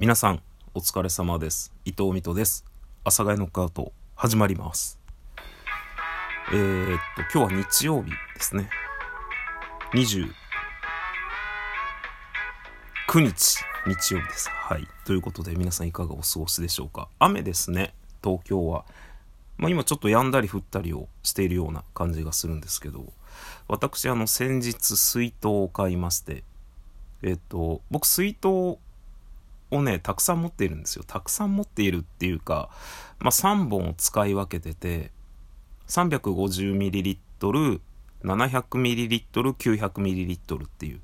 皆さんお疲れ様です。伊藤美斗です。阿佐ヶ谷ノックアウト始まります。えー、っと今日は日曜日ですね。29日日曜日です。はい。ということで皆さんいかがお過ごしでしょうか。雨ですね。東京は。まあ、今ちょっと止んだり降ったりをしているような感じがするんですけど。私あの先日水筒を買いましてえっと僕水筒をね、たくさん持っているんですよ。たくさん持っているっていうか、まあ、3本を使い分けてて、350ml、700ml、900ml っていう。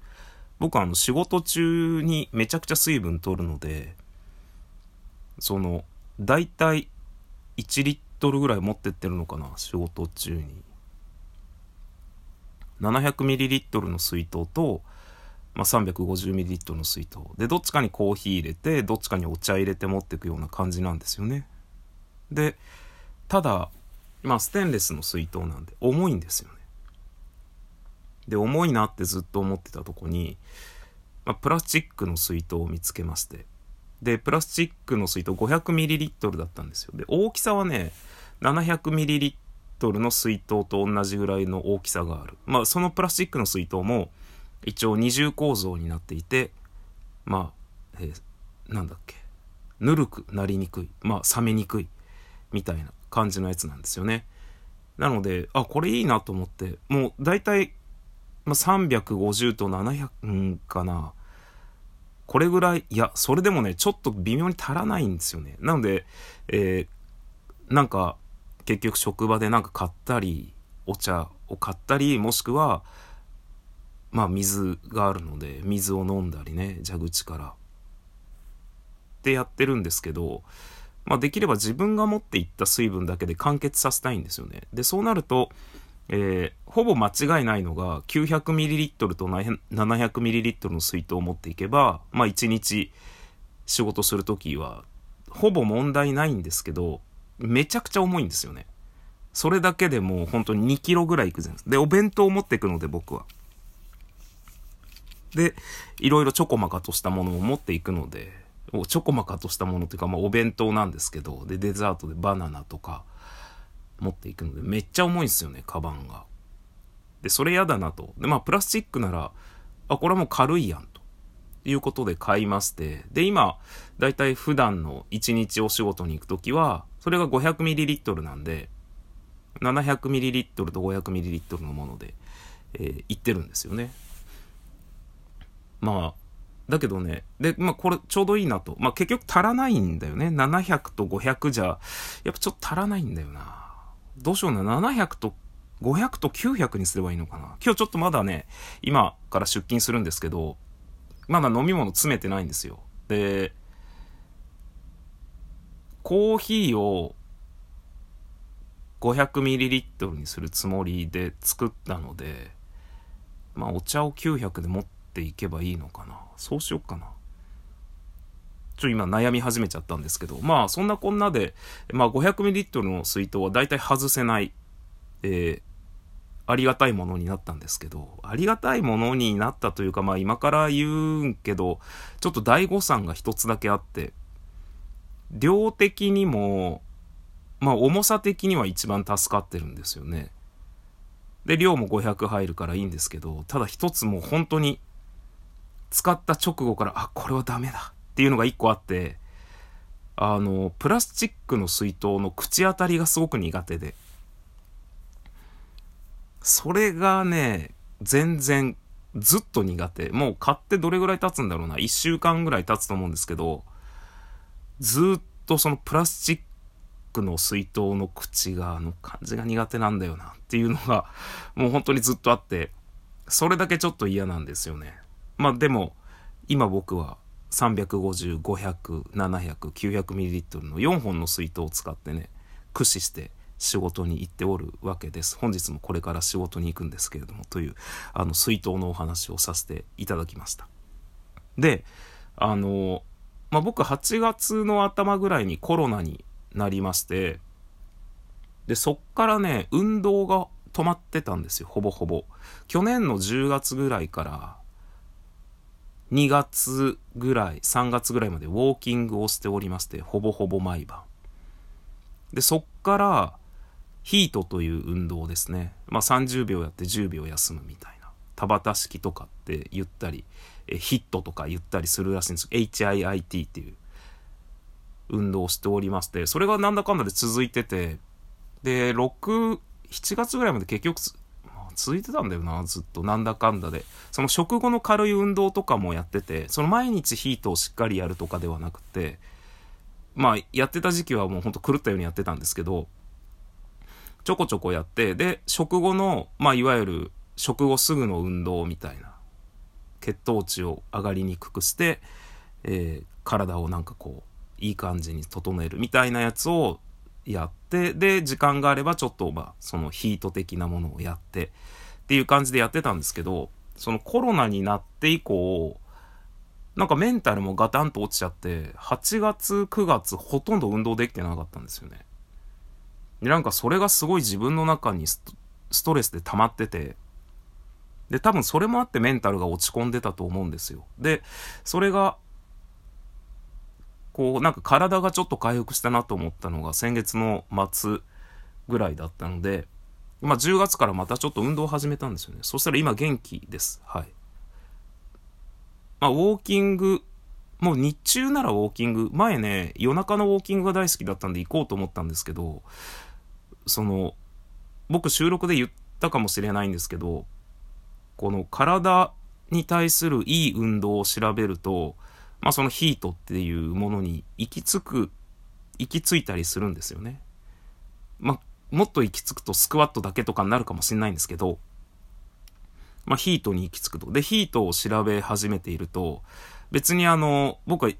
僕はあの仕事中にめちゃくちゃ水分取るので、その、だいたい1リットルぐらい持ってってるのかな、仕事中に。700ml の水筒と、まあ、350ml の水筒。でどっちかにコーヒー入れてどっちかにお茶入れて持っていくような感じなんですよね。でただまあステンレスの水筒なんで重いんですよね。で重いなってずっと思ってたとこに、まあ、プラスチックの水筒を見つけまして。でプラスチックの水筒 500ml だったんですよ。で大きさはね 700ml の水筒と同じぐらいの大きさがある。まあそのプラスチックの水筒も一応二重構造になっていてまあ、えー、なんだっけ。ぬるくなりにくい。まあ冷めにくい。みたいな感じのやつなんですよね。なのであこれいいなと思って。もう大体、まあ、350と700、かな。これぐらい。いやそれでもねちょっと微妙に足らないんですよね。なので、えー、なんか結局職場でなんか買ったりお茶を買ったりもしくはまあ水があるので水を飲んだりね蛇口から。ってやってるんですけど、まあ、できれば自分が持っていった水分だけで完結させたいんですよね。でそうなると、えー、ほぼ間違いないのが 900ml と 700ml の水筒を持っていけばまあ1日仕事する時はほぼ問題ないんですけどめちゃくちゃ重いんですよね。それだけでもう本当に2キロぐらいいくじゃないですか。でお弁当を持っていくので僕は。で、いろいろちょこまかとしたものを持っていくので、ちょこまかとしたものっていうか、まあ、お弁当なんですけど、で、デザートでバナナとか持っていくので、めっちゃ重いんですよね、カバンが。で、それ嫌だなと。で、まあ、プラスチックなら、あ、これはもう軽いやんと。いうことで買いまして、で、今、だいたい普段の1日お仕事に行くときは、それが 500ml なんで、700ml と 500ml のもので、えー、行ってるんですよね。まあ、だけどね、で、まあこれちょうどいいなと。まあ結局足らないんだよね。700と500じゃ、やっぱちょっと足らないんだよな。どうしような、700と500と900にすればいいのかな。今日ちょっとまだね、今から出勤するんですけど、まだ飲み物詰めてないんですよ。で、コーヒーを 500ml にするつもりで作ったので、まあお茶を900で持ってっていけばいいのかな。そうしよっかな。ちょ今悩み始めちゃったんですけど。まあそんなこんなで、まあ、500ml の水筒は大体外せない、えー、ありがたいものになったんですけど。ありがたいものになったというかまあ今から言うんけどちょっと大誤算が一つだけあって。量的にもまあ重さ的には一番助かってるんですよね。で量も500入るからいいんですけどただ一つもう本当に使った直後から、あ、これはダメだっていうのが一個あって、あの、プラスチックの水筒の口当たりがすごく苦手で。それがね、全然ずっと苦手。もう買ってどれぐらい経つんだろうな。1週間ぐらい経つと思うんですけど、ずっとそのプラスチックの水筒の口が、あの感じが苦手なんだよなっていうのが、もう本当にずっとあって、それだけちょっと嫌なんですよね。まあでも、今僕は350、500、700、900ml の4本の水筒を使ってね、駆使して仕事に行っておるわけです。本日もこれから仕事に行くんですけれども、という、あの、水筒のお話をさせていただきました。で、あの、まあ、僕8月の頭ぐらいにコロナになりまして、で、そっからね、運動が止まってたんですよ、ほぼほぼ。去年の10月ぐらいから、2月ぐらい、3月ぐらいまでウォーキングをしておりまして、ほぼほぼ毎晩。で、そっから、ヒートという運動ですね。まあ30秒やって10秒休むみたいな。田畑式とかって言ったり、えヒットとか言ったりするらしいんです。HIIT っていう運動をしておりまして、それがなんだかんだで続いてて、で、6、7月ぐらいまで結局、続いてたんだよな、ずっと。なんだかんだで。その食後の軽い運動とかもやってて、その毎日ヒートをしっかりやるとかではなくて、まあ、やってた時期はもうほんと狂ったようにやってたんですけど、ちょこちょこやって、で、食後の、まあ、いわゆる食後すぐの運動みたいな、血糖値を上がりにくくして、えー、体をなんかこう、いい感じに整えるみたいなやつをやって、で、時間があればちょっと、まあ、そのヒート的なものをやって、っていう感じでやってたんですけど、そのコロナになって以降、なんかメンタルもガタンと落ちちゃって、8月、9月、ほとんど運動できてなかったんですよね。で、なんかそれがすごい自分の中にストレスで溜まってて、で、多分それもあってメンタルが落ち込んでたと思うんですよ。で、それがこう、なんか体がちょっと回復したなと思ったのが先月の末ぐらいだったので、まあ10月からまたちょっと運動を始めたんですよね。そしたら今元気です。はい。まあウォーキング、もう日中ならウォーキング、前ね、夜中のウォーキングが大好きだったんで行こうと思ったんですけど、その、僕収録で言ったかもしれないんですけど、この体に対するいい運動を調べると、まあそのヒートっていうものに行き着く、行き着いたりするんですよね。まあもっと行き着くとスクワットだけとかになるかもしれないんですけど、まあヒートに行き着くと。で、ヒートを調べ始めていると、別にあの、僕は、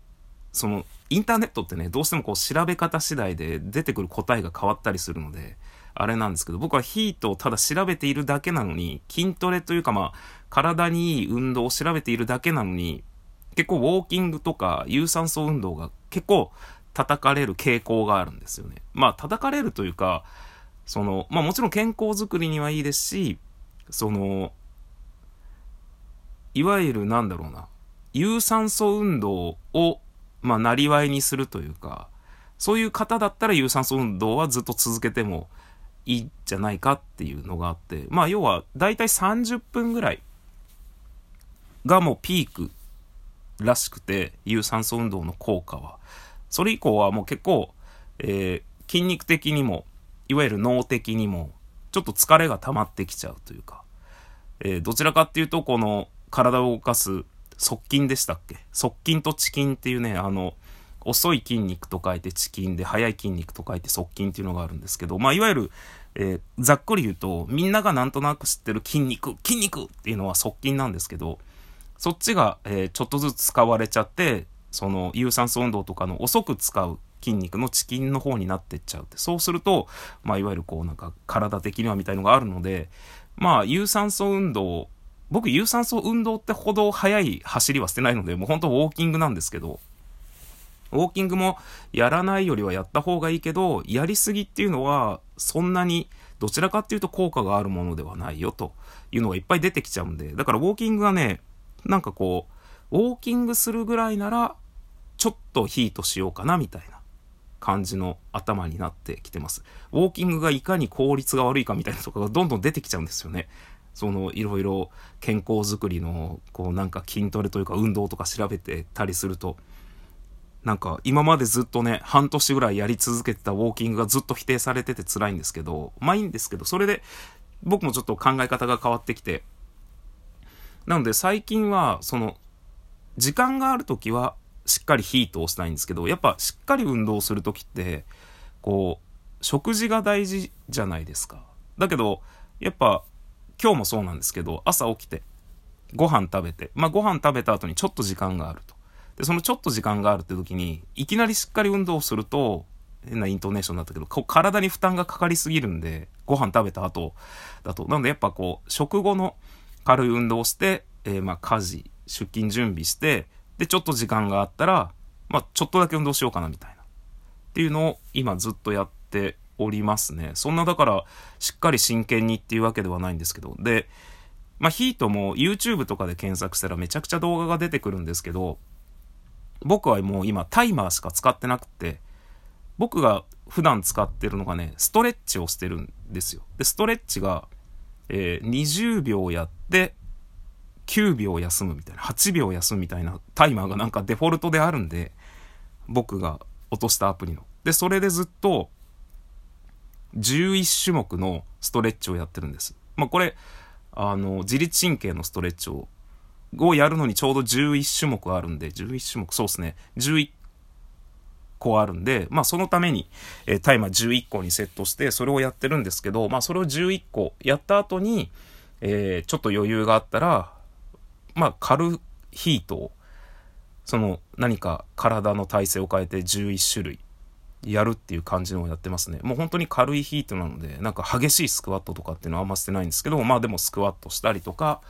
その、インターネットってね、どうしてもこう調べ方次第で出てくる答えが変わったりするので、あれなんですけど、僕はヒートをただ調べているだけなのに、筋トレというかまあ、体にいい運動を調べているだけなのに、結構ウォーキングとか有酸素運動が結構叩かれる傾向があるんですよね。まあ叩かれるというか、その、まあもちろん健康づくりにはいいですし、その、いわゆるなんだろうな、有酸素運動を、まあ、なりわいにするというか、そういう方だったら有酸素運動はずっと続けてもいいんじゃないかっていうのがあって、まあ要は大体30分ぐらいがもうピークらしくて、有酸素運動の効果は。それ以降はもう結構、えー、筋肉的にも、いわゆる脳的にも、ちょっと疲れが溜まってきちゃうというか、えー、どちらかっていうと、この体を動かす側筋でしたっけ？側筋と遅筋っていうね、あの、遅い筋肉と書いて遅筋で、速い筋肉と書いて側筋っていうのがあるんですけど、まあ、いわゆる、えー、ざっくり言うと、みんながなんとなく知ってる筋肉、筋肉っていうのは側筋なんですけど、そっちが、えー、ちょっとずつ使われちゃって、その有酸素運動とかの遅く使う筋肉のチキンの方になってっちゃうって。そうすると、まあ、いわゆるこうなんか体的にはみたいのがあるので、まあ、有酸素運動、僕有酸素運動ってほど速い走りはしてないので、もう本当ウォーキングなんですけど、ウォーキングもやらないよりはやった方がいいけど、やりすぎっていうのは、そんなに、どちらかっていうと効果があるものではないよというのがいっぱい出てきちゃうんで、だからウォーキングがね、なんかこう、ウォーキングするぐらいなら、ちょっとヒートしようかなみたいな感じの頭になってきてます。ウォーキングがいかに効率が悪いかみたいなとかがどんどん出てきちゃうんですよね。そのいろいろ健康づくりのこうなんか筋トレというか運動とか調べてたりするとなんか今までずっとね半年ぐらいやり続けてたウォーキングがずっと否定されてて辛いんですけどまあいいんですけどそれで僕もちょっと考え方が変わってきてなので最近は、その、時間がある時は、しっかりヒートをしたいんですけど、やっぱしっかり運動する時って、こう、食事が大事じゃないですか。だけど、やっぱ、今日もそうなんですけど、朝起きて、ご飯食べて、まあご飯食べた後にちょっと時間があると。で、そのちょっと時間があるって時に、いきなりしっかり運動すると、変なイントネーションだったけど、体に負担がかかりすぎるんで、ご飯食べた後だと。なのでやっぱこう、食後の軽い運動をして、えー、まあ、家事、出勤準備して、で、ちょっと時間があったら、まあ、ちょっとだけ運動しようかなみたいな。っていうのを今ずっとやっておりますね。そんなだから、しっかり真剣にっていうわけではないんですけど。で、まあ、ヒートも YouTube とかで検索したらめちゃくちゃ動画が出てくるんですけど、僕はもう今タイマーしか使ってなくて、僕が普段使ってるのがね、ストレッチをしてるんですよ。で、ストレッチが、えー、20秒やって、9秒休むみたいな、8秒休むみたいなタイマーがなんかデフォルトであるんで、僕が落としたアプリの。で、それでずっと、11種目のストレッチをやってるんです。まあ、これ、あの、自律神経のストレッチを、をやるのにちょうど11種目あるんで、11種目、そうですね、11個あるんで、まあそのために、えー、タイマー11個にセットして、それをやってるんですけど、まあそれを11個やった後に、えー、ちょっと余裕があったら、まあ軽ヒートを、その何か体の体勢を変えて11種類やるっていう感じのをやってますね。もう本当に軽いヒートなので、なんか激しいスクワットとかっていうのはあんましてないんですけど、まあでもスクワットしたりとか、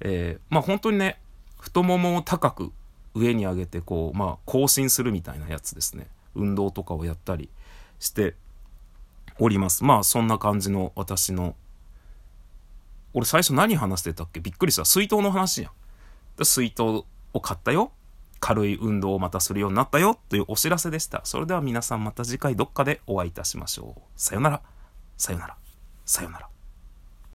えー、まあ本当にね、太ももを高く上に上げてこう、まあ更新するみたいなやつですね。運動とかをやったりしております。まあそんな感じの私の、俺最初何話してたっけ？びっくりした。水筒の話やん。水筒を買ったよ。軽い運動をまたするようになったよというお知らせでした。それでは皆さんまた次回どっかでお会いいたしましょう。さよなら。さよなら。さよなら。